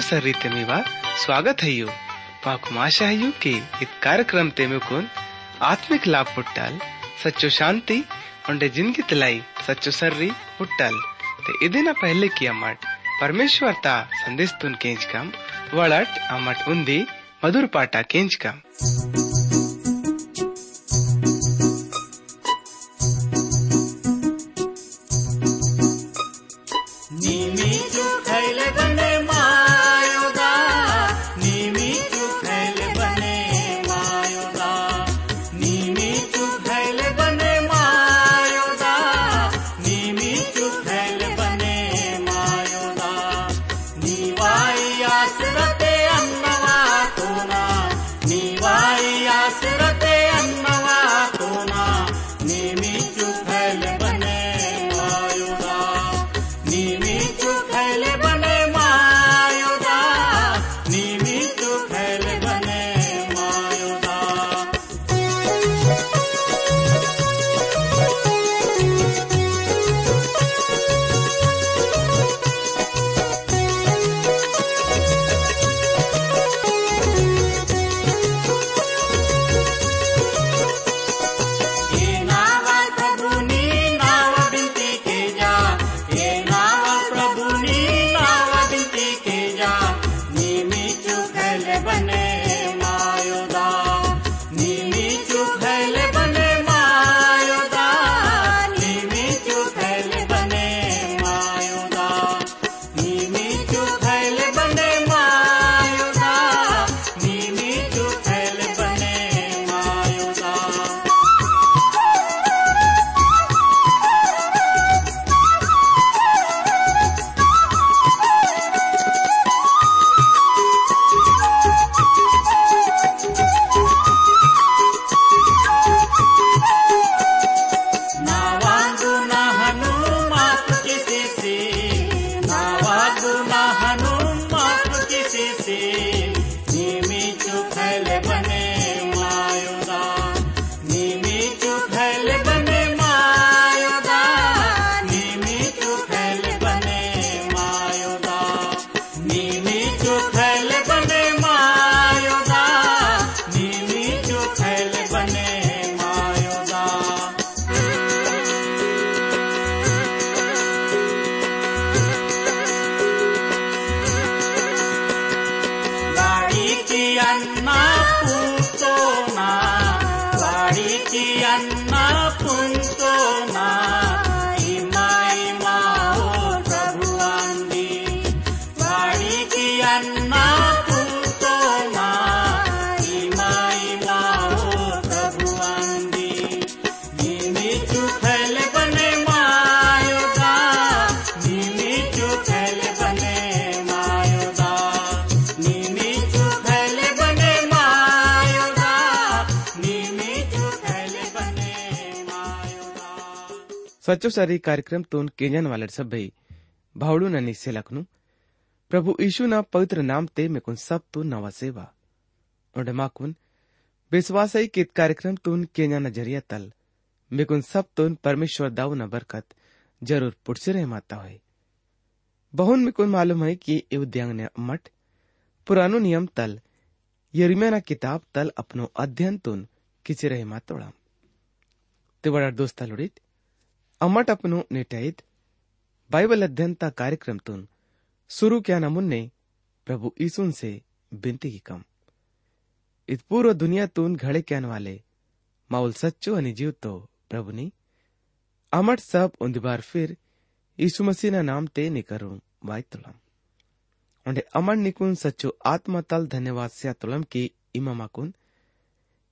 सर्रीते मीवा स्वागत है यू। पाकुम आशा है यू कि इत कार्यक्रम ते में कुन आत्मिक लाभ पुट्टल, सच्चो शांति उंडे ज़िंदगी तलाई, सच्चो सर्री पुट्टल। ते इदिना पहले की अमट परमेश्वर ता संदेश तुन केंच कम वड़ट अमट उंदी मधुर पाटा केंच कम। सच्चो सारी कार्यक्रम तोन केंजन वालर सब भाई भावड़ू न निस्से लखनू प्रभु यीशु ना पवित्र नाम ते कुन सब तो नवा सेवा और माकुन विश्वास है कि कार्यक्रम तोन केंजा न ज़रिया तल मेकुन सब तोन परमेश्वर दाऊ न बरकत ज़रूर पुटसे रहे माता है बहुन में कुन मालूम है कि ये उद्यांग ने मठ पुरानो नियम तल यरिमिया ना किताब तल अपनो अध्ययन तोन किसी रहे मातोड़ा ते बड़ा दोस्ता अमट अपनो नेटाईत बाइबल अध्ययनता कार्यक्रम तुन शुरू क्या न मुन्ने प्रभु ईसुन से बिनती की कम। इत पूर्व दुनिया तुन घड़े क्यान वाले, माउल सच्चो अनि जीव तो प्रभु नी। अमट सब उन्दी बार फिर यीशु मसीह ना नाम ते निकरू वाई तुलम। उन्हें अमर निकुन सच्चो आत्मा तल धन्यवाद से तुलम की इमामा कुन।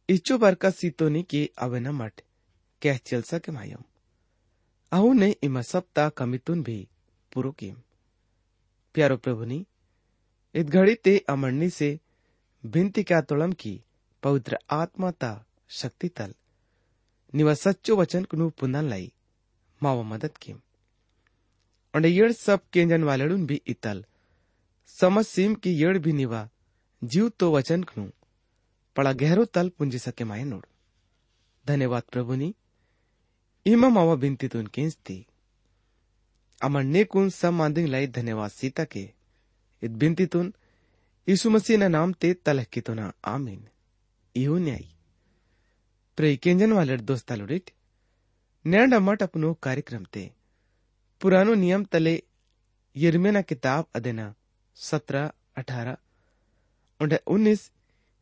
इच्चो बरका सीतोनी की अवे न मट, कह चल सके मायम ने इमा सप्ता कमितुन भी पुरो किम। प्यारो प्रभुनी इत घड़ी ते अमरनी से भिंति क्या तोड़म की, पवित्र आत्मा ता शक्ति तल। निवा सच्चो वचन कुनु पुनन लाई, मावा मदद किम। और येड़ सब केंजन वालड़ुन भी इतल। समझ सीम की येड़ भी निवा, जीव तो वचन कनु, पड़ा गहरो तल पुंजी सके माये नोड़। धन्यवाद प्रभुनी मावा बिनती तुन केंचती अमर नेकून सब मांदिंग लाई धन्यवाद सीता के इत बिनतीतून यीशु मसीह ना नाम ते तलहकीतुना आमीन इहो न्याय प्रे केंजन वाले दोस्ता लुडिट न्यांड मट अपनो कार्यक्रम ते पुरानो नियम तले यिर्मयाह किताब अदेना सत्रह अठारह उन्हें उन्नीस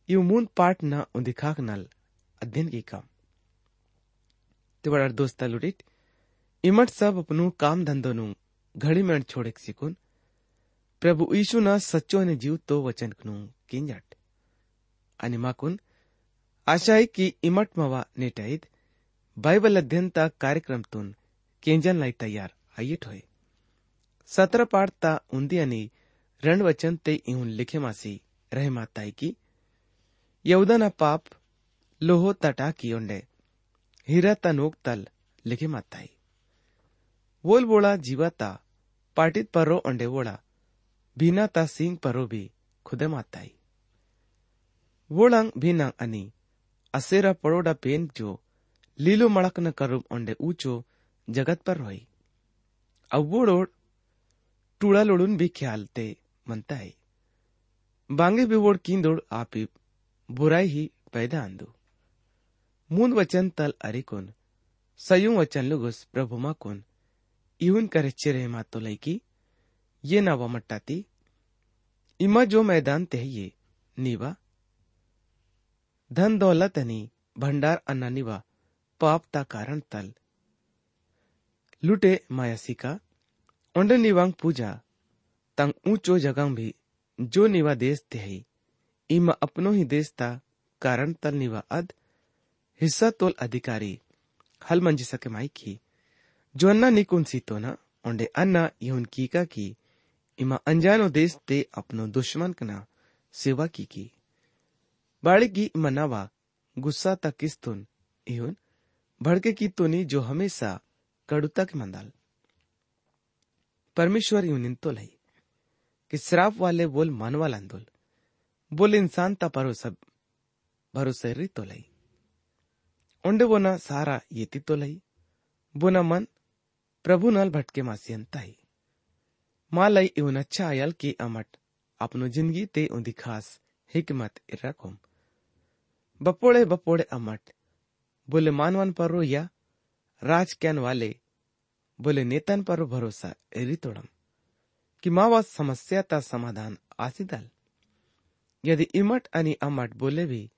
यू मून पाठ ना उदिखाक नल अध्ययन की काम ते बड़ा दोस्ता लुडिट इमट सब अपनु काम धंधो नु घड़ी में छोड़े सिकुन प्रभु यीशु ना सच्चो ने जीव तो वचन कनु किंजट आणि माकुन आशा आहे की इमट मवा नेटाईत बायबल अध्ययन ता कार्यक्रम तुन केंजन लाई तैयार आयिट होय सत्र पाठ ता उंदी आणि रणवचन ते इहुन लिखे मासी रहे माताई की यौदना पाप लोहो तटा की ओंडे हीरा ता नोक तल लिखे माताई वोल बोला जीवाता पाटित परो ओंडे वोड़ा भीना ता सिंग परो भी खुदे माताई वोळांग भीनांग आणि असेरा पड़ोडा पेन जो लीलो मड़क न करुम ओंडे ऊंचो जगत पर रोई अव्वोड़ोड टूड़ा लोड़ुन भी ख्याल ते मनता है बांगे बिवोड़ कींदोड़ आपी बुराई ही पैदा आंदो मूंद वचन तल अरिकुन सयुं वचन लुगुस प्रभु माकुन इहुन करे चिरे मातो लईकी ये नावा मट्टाती, इमा जो मैदान ते ये, नीवा। धन दौलत आणि भंडार अन्नानिवा पापता कारण तल। लुटे मायासिका ओंडे निवांग पूजा, तंग ऊंचो जगह भी, जो निवा देश ते है, इमा अपनो ही देश ता कारण तल निवा अद हिस्सा तोल अधिकारी, हल मंजी सके माई की। जो अन्ना निकुन सीतो ना, ओंडे अन्ना यून कीका की इमा अंजानो देश ते अपनो दुश्मन कना, सेवा की की। बाळगी मनावा गुस्सा तकिस्तुन इहुन भड़के की तुनी जो हमेशा कड़ुता के मंदाल। परमेश्वर यूनिन तो लई कि श्राप वाले बोल मानवा लांदोल। बोल इंसान ता भरोसा भरोसा री तो लई उंडे बोना सारा येती तो लई बोना मन प्रभु नाल भटके मासी अंताई माँ लई इवन अच्छा आयल की अमट अपनो ज़िंदगी ते उन्दी खास हिकमत इरकोम बपोड़े बपोड़े अमट, बोले मानवन पर या राज कैन वाले, बोले नेतन पर भरोसा एरी तोड़म कि मावा समस्या ता समाधान आसिदल। यदि इमट आणि अमट बोले भी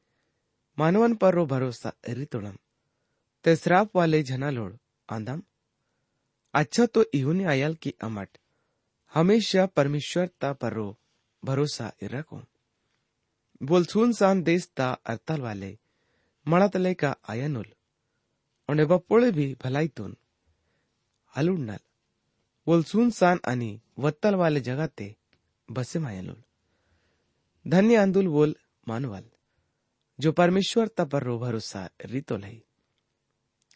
मानवन पर रो भरोसा, एरी तोड़म। ते श्राप वाले झना लोड़ आंदम अच्छा तो इहुने आयल की अमट। हमेशा परमेश्वर ता पर भरोसा इरको बोल सुनसान देश ता अरतल वाले मणतले का आयनुल उन्हें बपोळे भी भलाईतून हलुडनल बोल सुनसान आणि वत्तल वाले जगाते बसे मायनुल धन्य अंदुल बोल मानवल। जो परमेश्वर ता पर भरोसा रितो लई।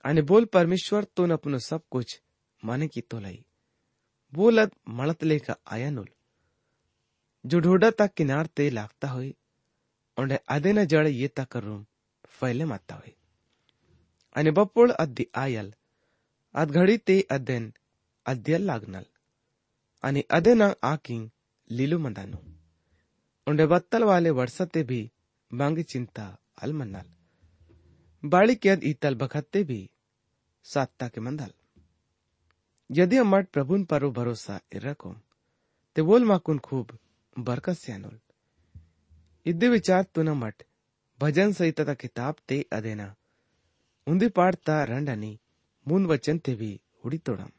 आणि बोल परमेश्वर तो अपनो सब कुछ माने की तो लई। बोलत मणतले का आयनुल जो ढोडा तक किनार ते लागता हुई onde adena jale yeta karum faile matawe आणि बप्पोळ अद्दी आयल आद घडी ते अदेन अद्यल लागनल। आणि अदेना आकिंग लीलू मंदानु। उंडे बत्तल वाले वर्षते भी बांगी चिंता अल मन्नल बाड़ी के अद ईतल बखत्ते भी सात्ता के मंदल। यदि अमट प्रभुन परो भरोसा इरको, ते बोल माकुन खूब बरकत से अनुल। इद्दे विचार तुना मठ भजन सहित किताब ते अदेना। उंदी पाड़ता रंडनी, मून वचन ते भी उड़ी तोड़म।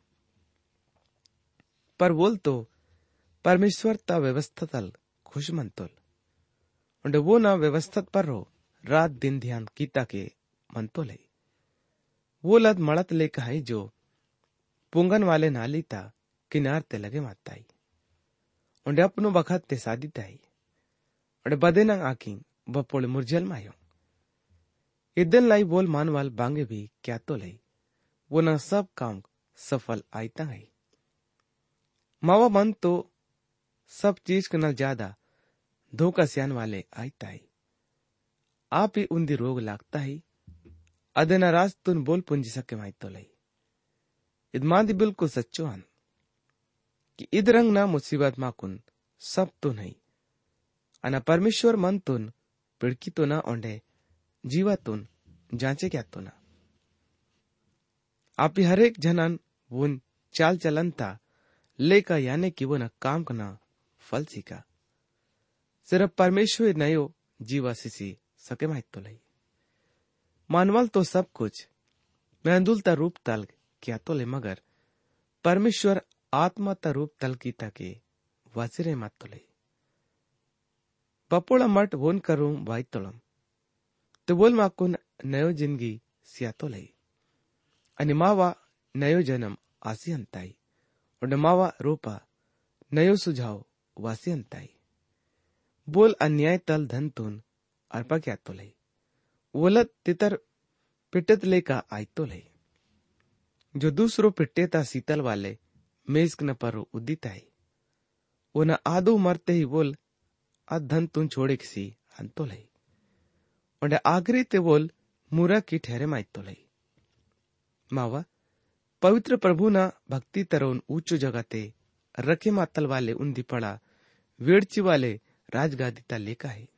पर बोल तो परमेश्वर ता व्यवस्था तल खुश मंतोल। उंडे व्यवस्था पर रो रात दिन ध्यान कीता के मंतोल है वो लद मड़त ले कहा जो पुंगन वाले नाली ता किनार ते लगे माताई उंडे अपनो बखत ते सादी ताई अड़े बदे नंग आकिंग बपोले मुरझल मायो इदन लाई बोल मानवाल बांगे भी क्या तो लाई वो न सब काम सफल आयता है मावा मन तो सब चीज़ के ज़्यादा धोखा सियान वाले आयता आप उन्दी रोग लागता है अदे न राज तुन बोल पुंज सके माई तो लाई इदमादी बिल्कुल सच्चो हन की इदरंग ना मुसीबत माकुन सब तो नाही। आणि परमेश्वर मनतून पिडकीतो ना ओंडे जीवातून जांचे क्या तो ना। आपी हरेक जनन वुन चाल चलनता, लेका यानी कि वो न काम कना फल सीखा। सिर्फ़ परमेश्वर नयो जीवा सिसी सके माहित तो लई मानवल तो सब कुछ मेहंदुलता रूप तल क्या तो ले मगर, परमेश्वर आत्मा रूप तल की ताके वसिरे मत तो लई पपोड़ा मट वोन करूँ वाई तोलम तो बोल माकुन नयो ज़िंदगी सिया तो लई अनि मावा नयो जन्म आसी अंताई, और मावा रूपा नयो सुझाव वासी अंताई। बोल अन्याय तल धन तुन तो लई ओलत तितर पिटत लेका आई तो लई जो दूसरो पिट्टेता सीतल वाले मेस्क न पर उदित आई वो न आदो मरते ही बोल अध धन तुन छोड़े किसी अंतो लई और आगरी ते बोल, मुरा की ठहरे माई तो लई मावा, पवित्र प्रभु न भक्ति तरोन ऊंचो जगते, रखे मातल वाले उन दिपड़ा, वेड़ची वाले राजगादिता लेका है।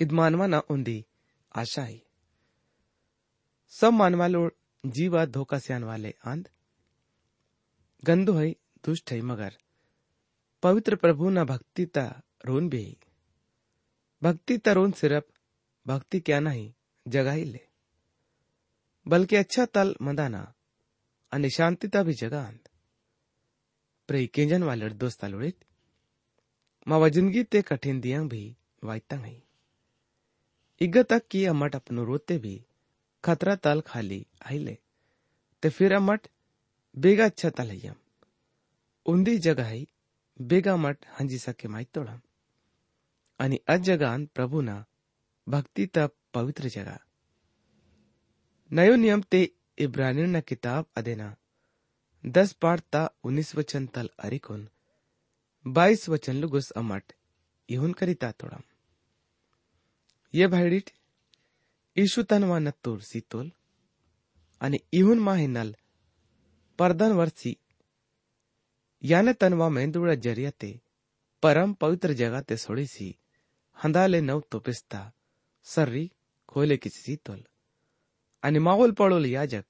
इद मानवा ना उन्दी आशा है। सब मानवालो जीवा धोखा से वाले आंद। गंदो है, दुष्ट है, मगर पवित्र प्रभु ना भक्ति ता भी भक्ति ता सिर्फ़ भक्ति क्या नहीं जगह ही ले। बल्कि अच्छा तल मंदाना आणि शांतिता भी जगह आंद। प्रे केंजन वाले दोस्ता लोड़ित मावा ज़िंदगी ते कठिन दिया भी वायता नहीं इग तक की अमट अपनो रोते भी खतरा तल खाली आईले। ते फिर अमट बेगा अच्छा तल हयम उंदी जगह ही बेगा मट हंजी सके माई तोड़म आणि अज जगान प्रभु ना भक्ति तप पवित्र जगह नयो नियम ते इब्रानियों न किताब अदेना दस पाठ ता उन्नीस वचन तल अरिकोन बाईस वचन लुगुस अमट. इहुन करिता तोड़म. ये भाईडीट ईशु तनवा नत्तूर सीतोल आणि इहुन माहिनल परदन वर्षी याने तनवा मेंदुड़ा जरिया ते परम पवित्र जगह ते सोड़ी सी हंदाले नव तो पिस्ता सर्री खोले किसी सीतोल. आणि मावल पड़ोल याजक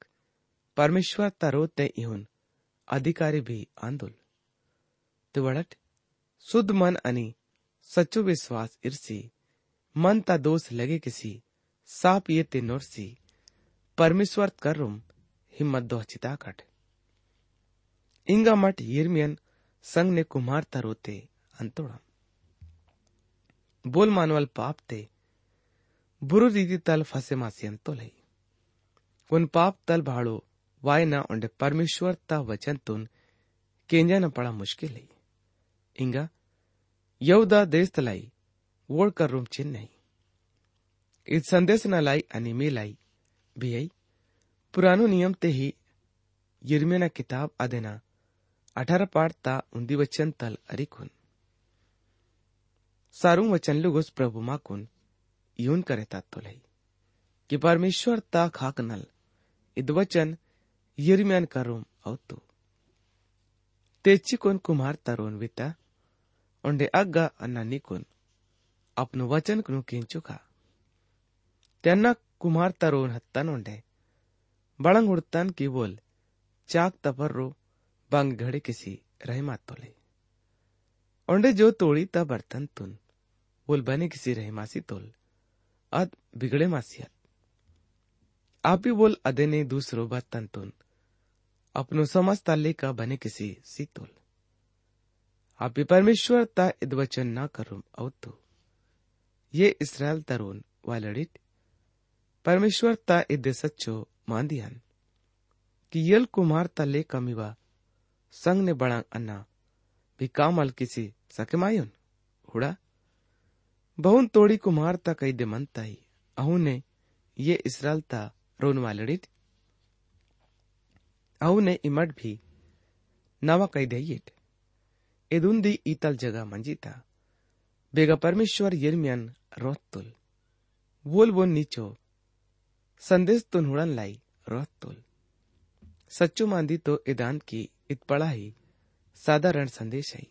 परमेश्वर तरोते इहुन अधिकारी भी आंदोल. ते वड़ट शुद्ध मन आणि सच्चो विश्वास इरसी। मन ता दोष लगे किसी, साप ये ते नोरसी। परमेश्वर करुम, हिम्मत दो चिता कट। इंगा मठ यिर्मियन संग ने कुमार तरोते अंतोड़म। बोल मानवल पाप ते, बुरु रीति तल फसे मासी अंतोलई उन पाप तल भाड़ो वाय ना उंडे परमेश्वर ता वचन तुन, केंजा न पड़ा मुश्किल है इंगा यौदा देश तलाई वोड़ कर रूम चिन्ह नहीं। इस संदेश न लाई अनि मे लाई। भी पुरानो नियम ते ही यिर्मिया किताब अदेना अठारह पाठ ता उन्दी वचन तल अरिकुन सारू वचन लुगुस प्रभु माकुन यून करे तो लई। कि परमेश्वर ता खाक नल। इद वचन यिर्मियन करूम औतु। तेची कोन Kumar तरोन विता। Onde agga anna nikun apnu वचन कनु किंचुका त्यांना कुमार तरुण हत्तन ओंडे बळंग उडतन की बोल, चाक तपर्रो बंग घड़े किसी रहमात तोले ओंडे जो तोड़ी ता बर्तन तुन, बोल बने किसी रहमासी तोल। अद बिगड़े मासियत आप ही बोल अदे ने दूसरो बर्तन तुन, अपनो समझता लेका बने किसी सीतोल आप परमेश्वर ता वचन ना करूम औतु ये इसराइल तरुण वालड़ित परमेश्वर ता इद सच्चो मांदियन, कि यल कुमार ता ले कमीवा संग ने बड़ा अन्ना, भी कामल किसी सकमायुन, हुड़ा? बहुन तोड़ी कुमार ता कई दे मनताई अहू ने ये इसराइल ता रोन वालड़ित अहू ने इमट भी नवा कई दे ಎದುಂದಿ ಈತಲ್ ಜಗ ಮಂಜಿತ ಬೇಗ ಪರಮೇಶ್ವರ್ यिर्मियन रोहतुल बोल बोल नीचो संदेश तो नुड़न लाई रोहतुल सच्चो मांदी तो इदान की इत पड़ा ही साधारण संदेश है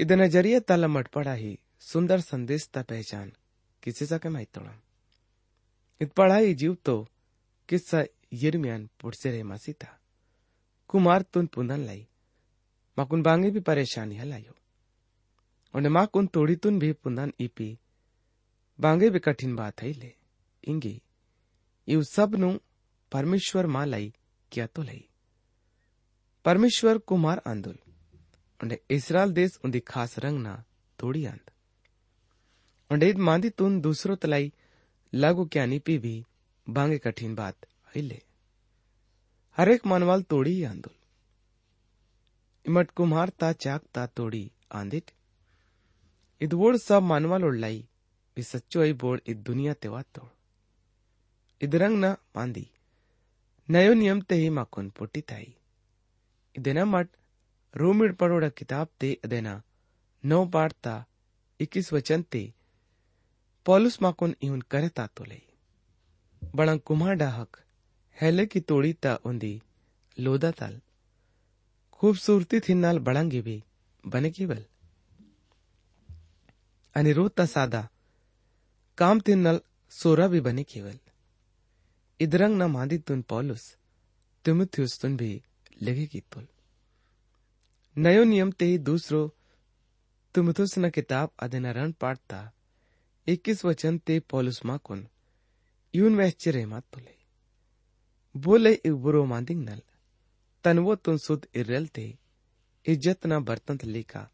इद नजरिया तल मट पड़ा ही सुंदर संदेश ता पहचान किसी सा के माहितोड़ा इत पढ़ाई जीव तो किस्सा यिर्मियान पुढचे रे मासीता कुमार तुन पुनन लाई माकुन बांगे भी परेशानी हलायो और माकुन तोड़ी तुन भी पुनान ईपी। बांगे भी कठिन बात है ले। इंगी इव सब नु परमेश्वर माँ लाई क्या तो लाई। परमेश्वर कुमार आंदोल। उन्हें इसराइल देश उन्दी खास रंग ना तोड़ी आंद। उन्हें इत मांदी तुन दूसरों तलाई लागू क्या निपी भी बांगे कठिन बात है ले। हरेक मानवाल तोड़ी आंदोल। इमट कुमार ता चाक ता तोड़ी आंदिट इद वोड़ सब मानवाल ओडलाई वी सच्चो आई बोड़ इद दुनिया तेवा तोड़। इद रंग ना मांदी नयो नियम ते ही माकुन पोटी ताई। इदेना मट, रोमिड पड़ोड़ा किताब ते अदेना नौ पाड़ता इक्कीस वचन ते, पॉलुस माकुन इहुन करता तो लई। बड़ा कुम्हा डाहक, हेले की तोड़ी ता उन्दी लोदा ताल। खूबसूरती थिन्नाल बड़ंगी भी। बने केवल अनिरोध सादा। काम थिन्नल सोरा भी बने केवल इदरंग न मादी तुन पॉलुस तुन भी लेगे तुल। नयो नियम ते ही दूसरो तुमथुस न किताब अदन रण पाठता। इक्कीस वचन ते पॉलुस माकुन यून वैश्चर्य मात तुले। बोले इबुरो मांदिंग नल तनवो तुन सुद इरल ते, इज़्ज़त न बर्तन लेका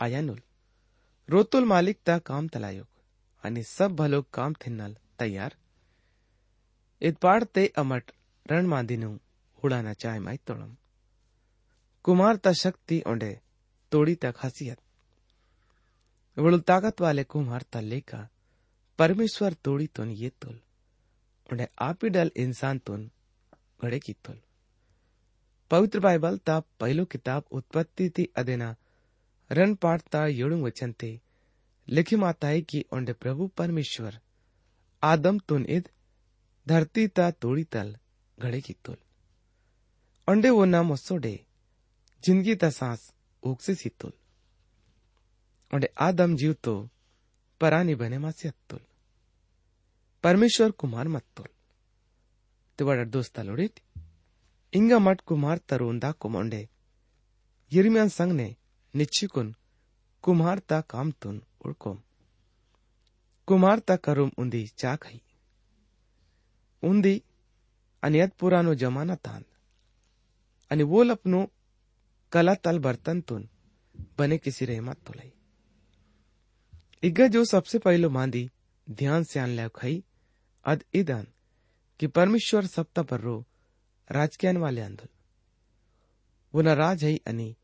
आयानुल रोतुल मालिक ता काम तलायोग आणि सब भलो काम थिन्नल तैयार। इतपाड़ते अमट रण मांदिनु उड़ाना चाहे माई तोड़म। कुमार ता शक्ति ओंडे तोड़ी तक हसीयत वड़ुल ताकत वाले कुमार ता लेका परमेश्वर तोड़ी तुन ये तुल उन्हें आप ही डल इंसान तुन घड़े की तुल। पवित्र बाइबल ता पहलो किताब उत्पत्ति थी अदेना रन पाठता योड़ुंग वचन थे लिखी माता है कि उन्हें प्रभु परमेश्वर। आदम तुन इद, धरती ता तोड़ी तल, घड़े की तुल। अंडे वो नाम ओसोडे ज़िंदगी ता सांस ओक्से सी तुल। अंडे आदम जीव तो परानी बने मासे अतुल परमेश्वर कुमार मत तुल। ते बड़ा दोस्ता लोड़ित इंगा मट कुमार तरुणदा कुमंडे यिरमियान संग ने निच्छिकुन कुमार ता काम तुन उड़कोम कुमार ता करुम उन्दी चा खई उंदी अनियत पुरानो जमाना तान अनि वोल अपनो कला तल बर्तन तुन बने किसी रहमत तो लाई इग्गा जो सबसे पहलो मांदी ध्यान से आन खई अद इदान कि परमेश्वर सप्ता पर रो वाले अंधुल वो न राज है अनि,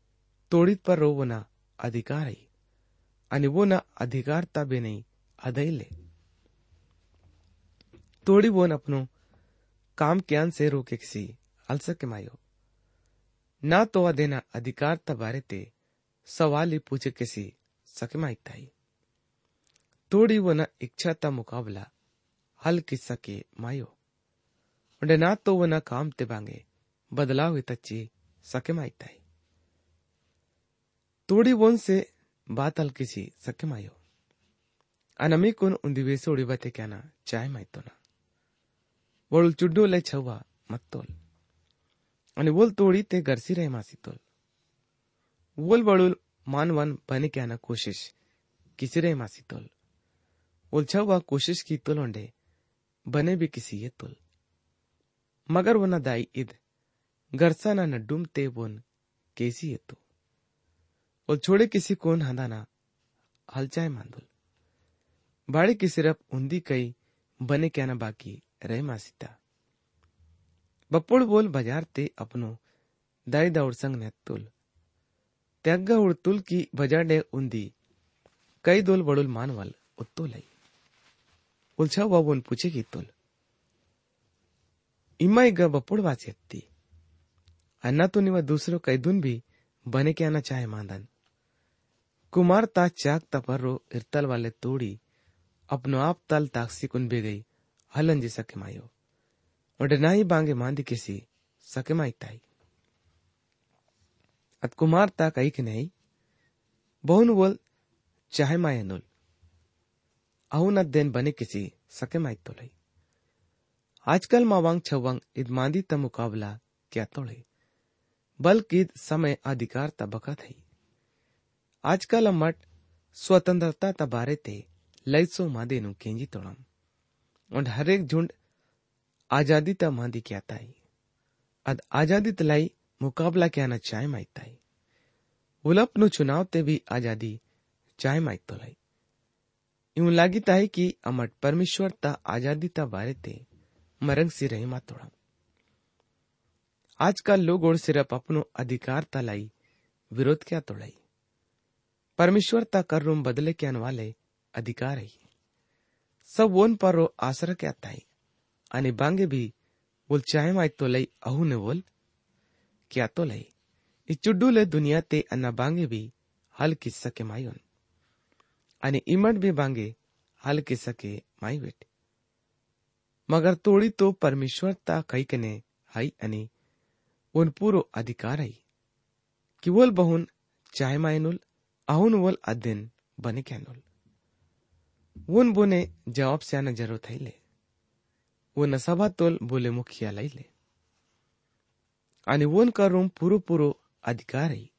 तोड़ित पर रो वो न अधिकार है अनि वो न अधिकार बे नहीं अदैले तोड़ी बोन अपनो काम क्यान से रोके किसी अलसक मायो। ना तो अदेना अधिकार तबारे ते सवाल ही पूछे किसी सकमाई ताई। तोड़ी वो न इच्छा ता मुकाबला, हल की सके मायो। उन्हें ना तो वो न काम ते बांगे। बदलाव ही तच्ची सके माई ताई। तोड़ी वोन से बात किसी, सके मायो अनमी कुन उन्दी वेसोड़ी बते क्या ना चाय माई तो ना। वळुल चुड्डोले छवा मत्तोल आणि वोल तोड़ी ते गरसी रहे मासी तोल। वोल बड़ुल मानवन बने क्या ना कोशिश किसी रहे मगर वो ना दाई इद गरसाना न डूम ते बोन, केसी तो? और छोड़े किसी कोन हंदाना हलचाए मांदुल। बाड़े की सिर्फ़ उन्दी कई, बने क्या ना बाकी, रहे मासीता। बपुड़ बोल बाज़ार ते अपनो, दाई दाउड़ संग ने तुल। त्यागा उड़ तुल की बजाडे उन्दी कई दोल बड़ुल मानवल उत्तो लई। उलछा वा बोन पूछे की तुल। इमय ग बपुड़ वाचेत्ती अन्ना तो निवा दूसरो कैदून भी बने के आना चाहे मादन कुमार ता चाक तपरो इरतल वाले तोड़ी अपनो आप तल ताक्सी कुन बे गई हलन जी सके मायो और ना ही बांगे मांदी किसी सके माई ताई। अत कुमार ता कई कि नहीं, बहुन बोल चाहे माय अहू न देन बने किसी सके माई तो लई आजकल मावांग छवांग इदमांदी ता मुकाबला क्या तोड़े। बल्कि समय अधिकार ता बकत है। आजकल अमट स्वतंत्रता ता बारे ते लैसो मादे नु केंजी तोड़म। और हरेक झुंड आज़ादी ता मादी क्या ताई। अद आज़ादी तलाई मुकाबला क्या न चाय माइताई उलप नु चुनाव ते भी आज़ादी चाय माइक तो लाई यूँ लागी ताई कि अमट परमेश्वर ता आज़ादी ता बारे ते मरंग सी रही मा तोड़ा। आजकल लोग और सिर्फ़ अपनो अधिकार ता लाई, विरोध क्या तोड़ाई? परमेश्वर ता कर रूम बदले के वाले अधिकार है सब वोन पर रो आसरा क्या ताई? आणि बांगे भी बोल चाहे माई तो लई, अहू ने बोल, क्या तो लई? इ चुड्डू ले दुनिया ते अन्ना बांगे भी हल किस सके मायुन आणि इमट भी बांगे हल किस सके माई बेटे मगर तोड़ी तो परमेश्वर ता कई कने हाई आणि उन पूरो अधिकार आई। कि वोल बहुन चाहे मायनुल, अहुन वोल अध्ययन बने कैनुल। वोन बोने जवाब से आना ज़रूरत है ले। वो नसाबा तोल बोले मुखिया लैले आणि वोन का रूम पुरो पुरो अधिकार आहे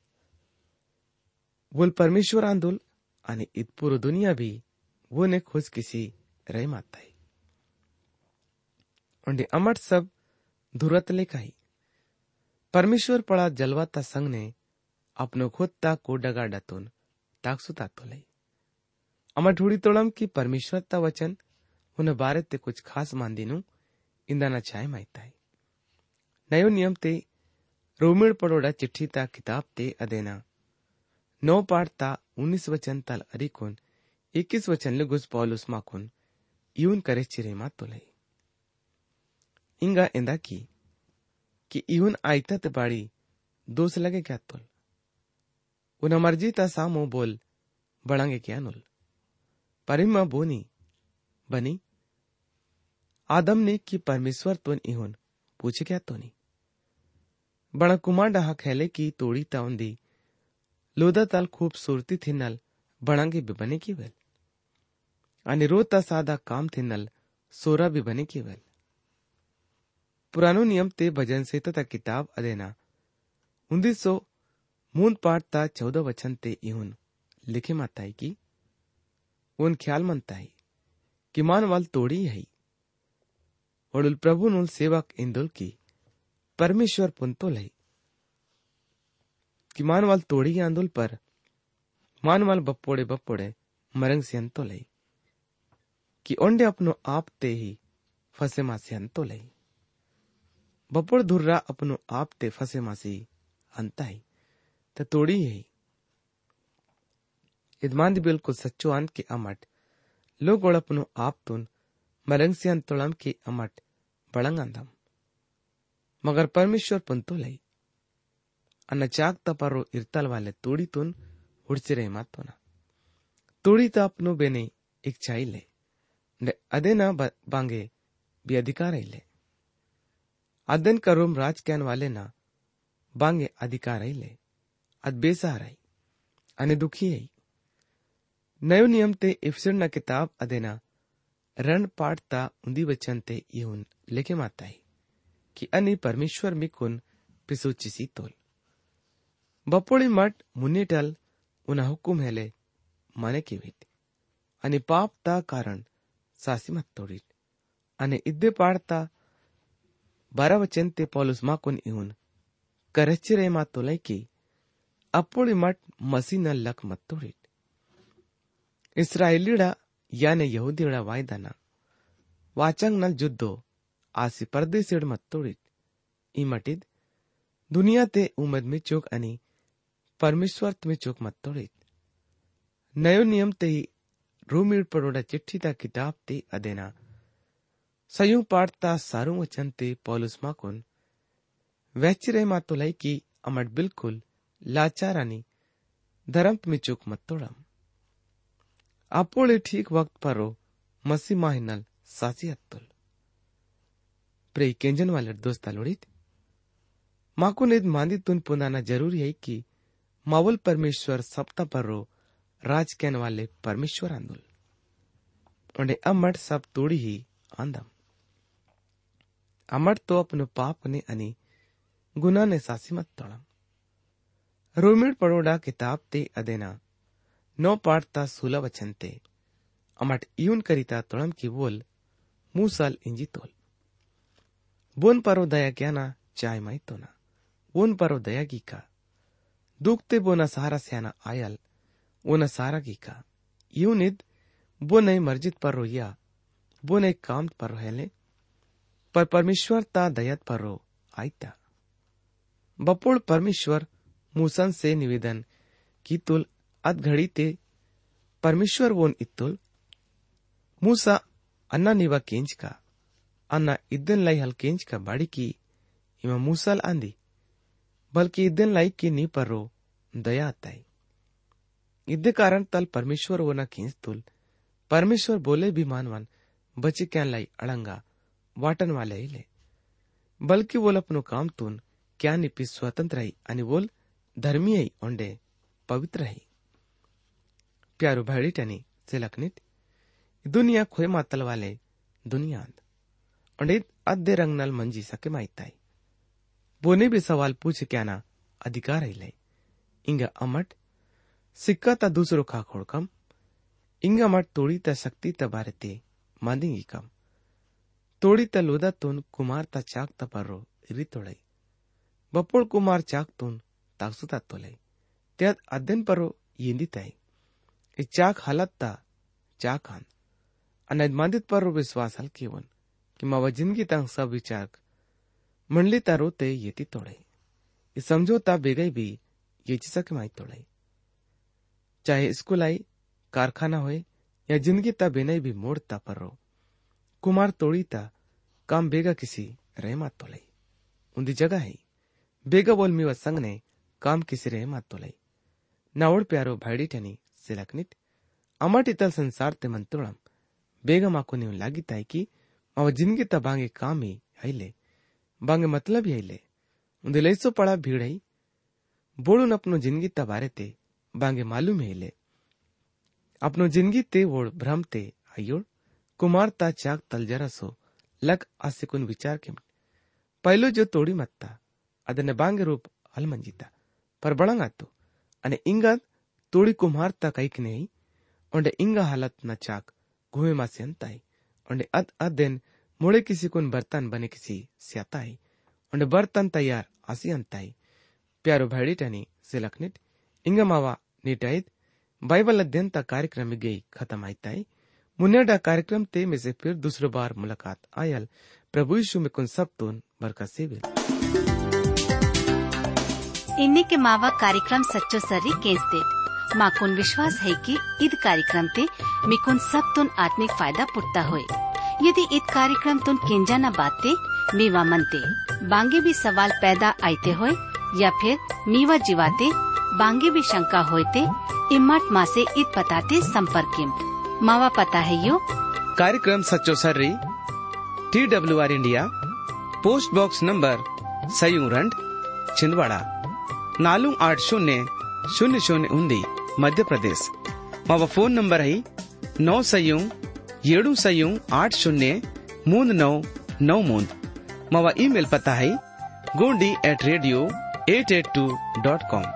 बोल परमेश्वर आंदोल आणि इत पुरो दुनिया भी वो ने खुश किसी रह माता है और अमट सब धुरत ले काही। परमेश्वर पळा जलवाता संघने अपनो खोदता को डगा डतून टाकसुता तो लई। अमर ढूढ़ी तोड़म की परमेश्वर ता वचन, हुन बारे ते कुछ खास मांदीनु इंदाना छाए माइताई। नयो नियम ते रोमिण पड़ोड़ा चिट्ठी ता किताब ते अदेना। नौ पाठ ता उन्नीस वचन तल अरिकुन, इक्कीस वचन लुगुस पौलुस माकुन यून करे चिरे मा तो लई। इंगा इंदा की इहुन आयता ते बाड़ी दोस लगे क्या तुल उन मर्ज़ी ता सामो बोल बढ़ांगे क्या नुल परिमा बोनी बनी आदम ने कि परमेश्वर तो इहुन पूछे क्या तो नहीं बड़ा कुमार डहा खेले की तोड़ी ताउंदी लोदा ताल खूबसूरती थी नल बड़ांगे भी बने की वेल आणि रोता सादा काम थे नल सोरा भी बने की वेल पुरानो नियम ते भजन से तथा किताब अदेना ਅਦੇਨਾ 1900 मूंद पाठ ता चौदह वचन ते इहुन लिखे माता है कि, उन ख्याल मनता है कि मान वाल तोड़ी है। और उल प्रभु नुल सेवक इंदुल की परमेश्वर पुंतुल है। कि मान वाल तोड़ी आंदोल पर मान वाल बपोड़े बपोड़े मरंग से अंतो है। कि ओंडे अपनो आप ते ही फसे मासे अंतो लई બપોળ ધુર્રા અપનો આપ તે ફસેમાંથી અંતાઈ તે તોડી હે इदमांद बिल को सच्चो अंत के अमट, लोग और अपनो आप तुन, मरंग से अंतोड़म के अमट, बड़ंग अंधम मगर परमेश्वर पंतो लई। अनचाक तपारो इरतल वाले तोड़ी तुन, उड़से रहे मत तुना। तोड़ी तो अपनो बेने इच्छाई ले, ने अदे ना बांगे भी अधिकार ले। ना, बांगे अधिकार ले, अद बेसहार आई, अने दुखी आई। नयो नियम ते इफ्सर ना किताब अदेना रण पाठता उंदी वचनते येऊन लेखे माताई की अनि परमेश्वर मिकुन पिसुचिसी तोल। बपोळी मठ मुन्नीटल उना हुकुम हेले माने किवीत आणि पाप ता कारण सासी मत तोडीत आणि इद्दे पाडता बारा वचन ते पॉलुस माकुन येऊन करचिरे मा तोलय की अपोळी मठ मसीन लक मत तोडीत इस्रायलीडा याने ಯಹೂದಿಗಳ ವಾಯ್ದಾನ ವಾಚಾಂಗ್ನಲ್ ಜುದ್ದೋ ಆಸಿ ಪರದೇಸಿಡ್ ಮತ್ತೋಡಿಟ್ ಈ ಮಟಿದ್ दुनिया उमद में चोक अनि परमेश्वर में चोक मत तोड़ित नयो नियम ते ही रोमीड परोड़ा चिट्ठी ता किताब ते अदेना सयू पाठता सारू वचन ते पौलुस माकुन वैचिरे मा तो लाई की अमट बिल्कुल लाचारानी धर्म में चोक मत तोड़म ಅಪ್ಪೋಳೆ ठीक वक्त परो मसी माहिनल सासी अत्तुल प्रे केंजन वाले दोस्ता लोड़ित माकुन इद मांदी तुन पुनाना जरूरी है कि मावल परमेश्वर सप्ता पर रो राज कहने वाले परमेश्वर आंदुल उन्हें अमट सब तोड़ी ही आंदम अमट तो अपनो पाप ने अनि गुना ने सासी मत तोड़म रोमिड पड़ोडा किताब ते अदेना, नौ पाठता सूला वचन ते। अमट यून करिता तोड़म की बोल मूसाल इंजी तोल। बोन परो दया ज्ञाना चाय माई तो ना बोन परो दया की का दुखते बोना सारा स्याना आयल वो सारा की का यूनिद वो नई मर्जित पर परमेश्वर ता दयत पर रो आईता बपोड़ परमेश्वर मूसन से निवेदन की तुल अध घड़ी ते परमेश्वर वोन इतुल मूसा अन्ना निवा केंज का, अन्ना इदन लाई हल केंज का बाड़ी की, इमा मूसल आंदी। बल्कि इदन लाई की नी पर रो, दया आताई इद्दे कारण तल परमेश्वर वो न खींच तुल। परमेश्वर बोले भी मानवन, बचे क्या लाई अड़ंगा। वाटन वाले ही ले। बल्कि बोल अपनो काम तुन, क्या निपी स्वतंत्र रही आणि बोल, धर्मी आई ओंडे पवित्र रही। प्यारो भाड़ी टनी से लखनित दुनिया खोए मातल वाले, दुनिया और अद्दे रंग नल मंजी सके माइताई। बोने भी सवाल पूछ क्या ना अधिकार ही ले। इंगा अमट, सिक्का ता दूसरो खा खोड़ कम। इंगा मट तोड़ी ता शक्ति ता बारे ते मांदेंगी कम। तोड़ी ता लोदा तुन कुमार ता ता पर्रो इरी तोड़ई बपोड़ कुमार चाक तुन ताकसु ता तोले त्यात अध्ययन पर्रो येंदी ताई इ चाक हालत ता चाक हान अनदमादित पर्रो विश्वास हल केवन कि मावा ज़िंदगी तंग सब विचार मंडली ता रोते येती तोड़े इ समझो ता बेगई भी ये चिसक माई तोड़ई चाहे स्कूल आई कारखाना होए या ज़िंदगी ता बेनई भी मोड़ता पर्रो कुमार तोड़ी ता काम बेगा किसी रहमत तो लई उन्दी जगह है बेगा बोल मीवा संग ने काम किसी रहमत तो लई नावड़ प्यारो भाईडी टनी सिलकनित अमट इतल संसार ते मंतुड़म ಬೇಗ ಮಾಕು ನೀವು ಲಾಗಿತ್ತಾಯ್ಕಿ ಅವ ಜಿನ್ಗಿ ತ ಬಾಂಗೆ ಕಾಮಿ ಐಲೆ ಬಾಂಗೆ मतलब ही ಐಲೆ उन्दे लैसो पड़ा भीड़ है बोलून अपनो जिंदगी ता बारे ते बांगे मालूम है ले अपनो जिंदगी ते वोड़ भ्रम ते आयोड़ कुमार ता चाक तल जरा सो लग आसे कुन विचार के पहलो जो तोड़ी मत्ता ಅದನ್ನ ಬಾಂಗೆ ರೂಪ ಅಲ್ಮಂಜಿತ पर बड़ंगातो अने इंगा तोड़ी कुम्हार ता कईक नहीं ओंडे इंगा हालत न चाक घुमे मा सेंताई ओंडे अद अद दिन मुड़े किसी कुन बर्तन बने किसी स्याताई ओंडे बर्तन तैयार आसी अंताई प्यारो भाड़ी टनी सिलखनिट इंगा मावा निटाइत बाइबल अध्ययन ता कार्यक्रम में गई खत्म आईताई मुन्नेडा कार्यक्रम ते में से फिर दूसरी बार मुलाकात। आयल, प्रभु यीशु में कुन सब तुन बरका सेवे। इन्ने के मावा कार्यक्रम सच्चो सरी केस दे। माँ कुन विश्वास है कि ईद कार्यक्रम ते मिकुन सब तुन आत्मिक फ़ायदा पुटता होए। यदि ईद कार्यक्रम तुन केंजा न बाते, मीवा मनते, बांगे भी सवाल पैदा आते होए, या फिर मीवा जीवाते, बांगे भी शंका होते इमाट माँ से ईद बताते संपर्क मावा पता है यो कार्यक्रम सच्चो सर्री T W R India post box number सयूरंड Chhindwara ನಾಲ್ಕು ಆಟ್ ಶೂನ್ಯ ಶೂನ್ಯ ಶೂನ್ಯ ಉಂದಿ ಮಧ್ಯಪ್ರದೇಶ ಮಾವ ಫೋನ್ ನಂಬರ್ ಹೈ ನौ सयू ಏಳು सयू आठ शून्य मूंद नौ नौ मूंद मावा ईमेल पता है Gondi at radio eight eight two dot com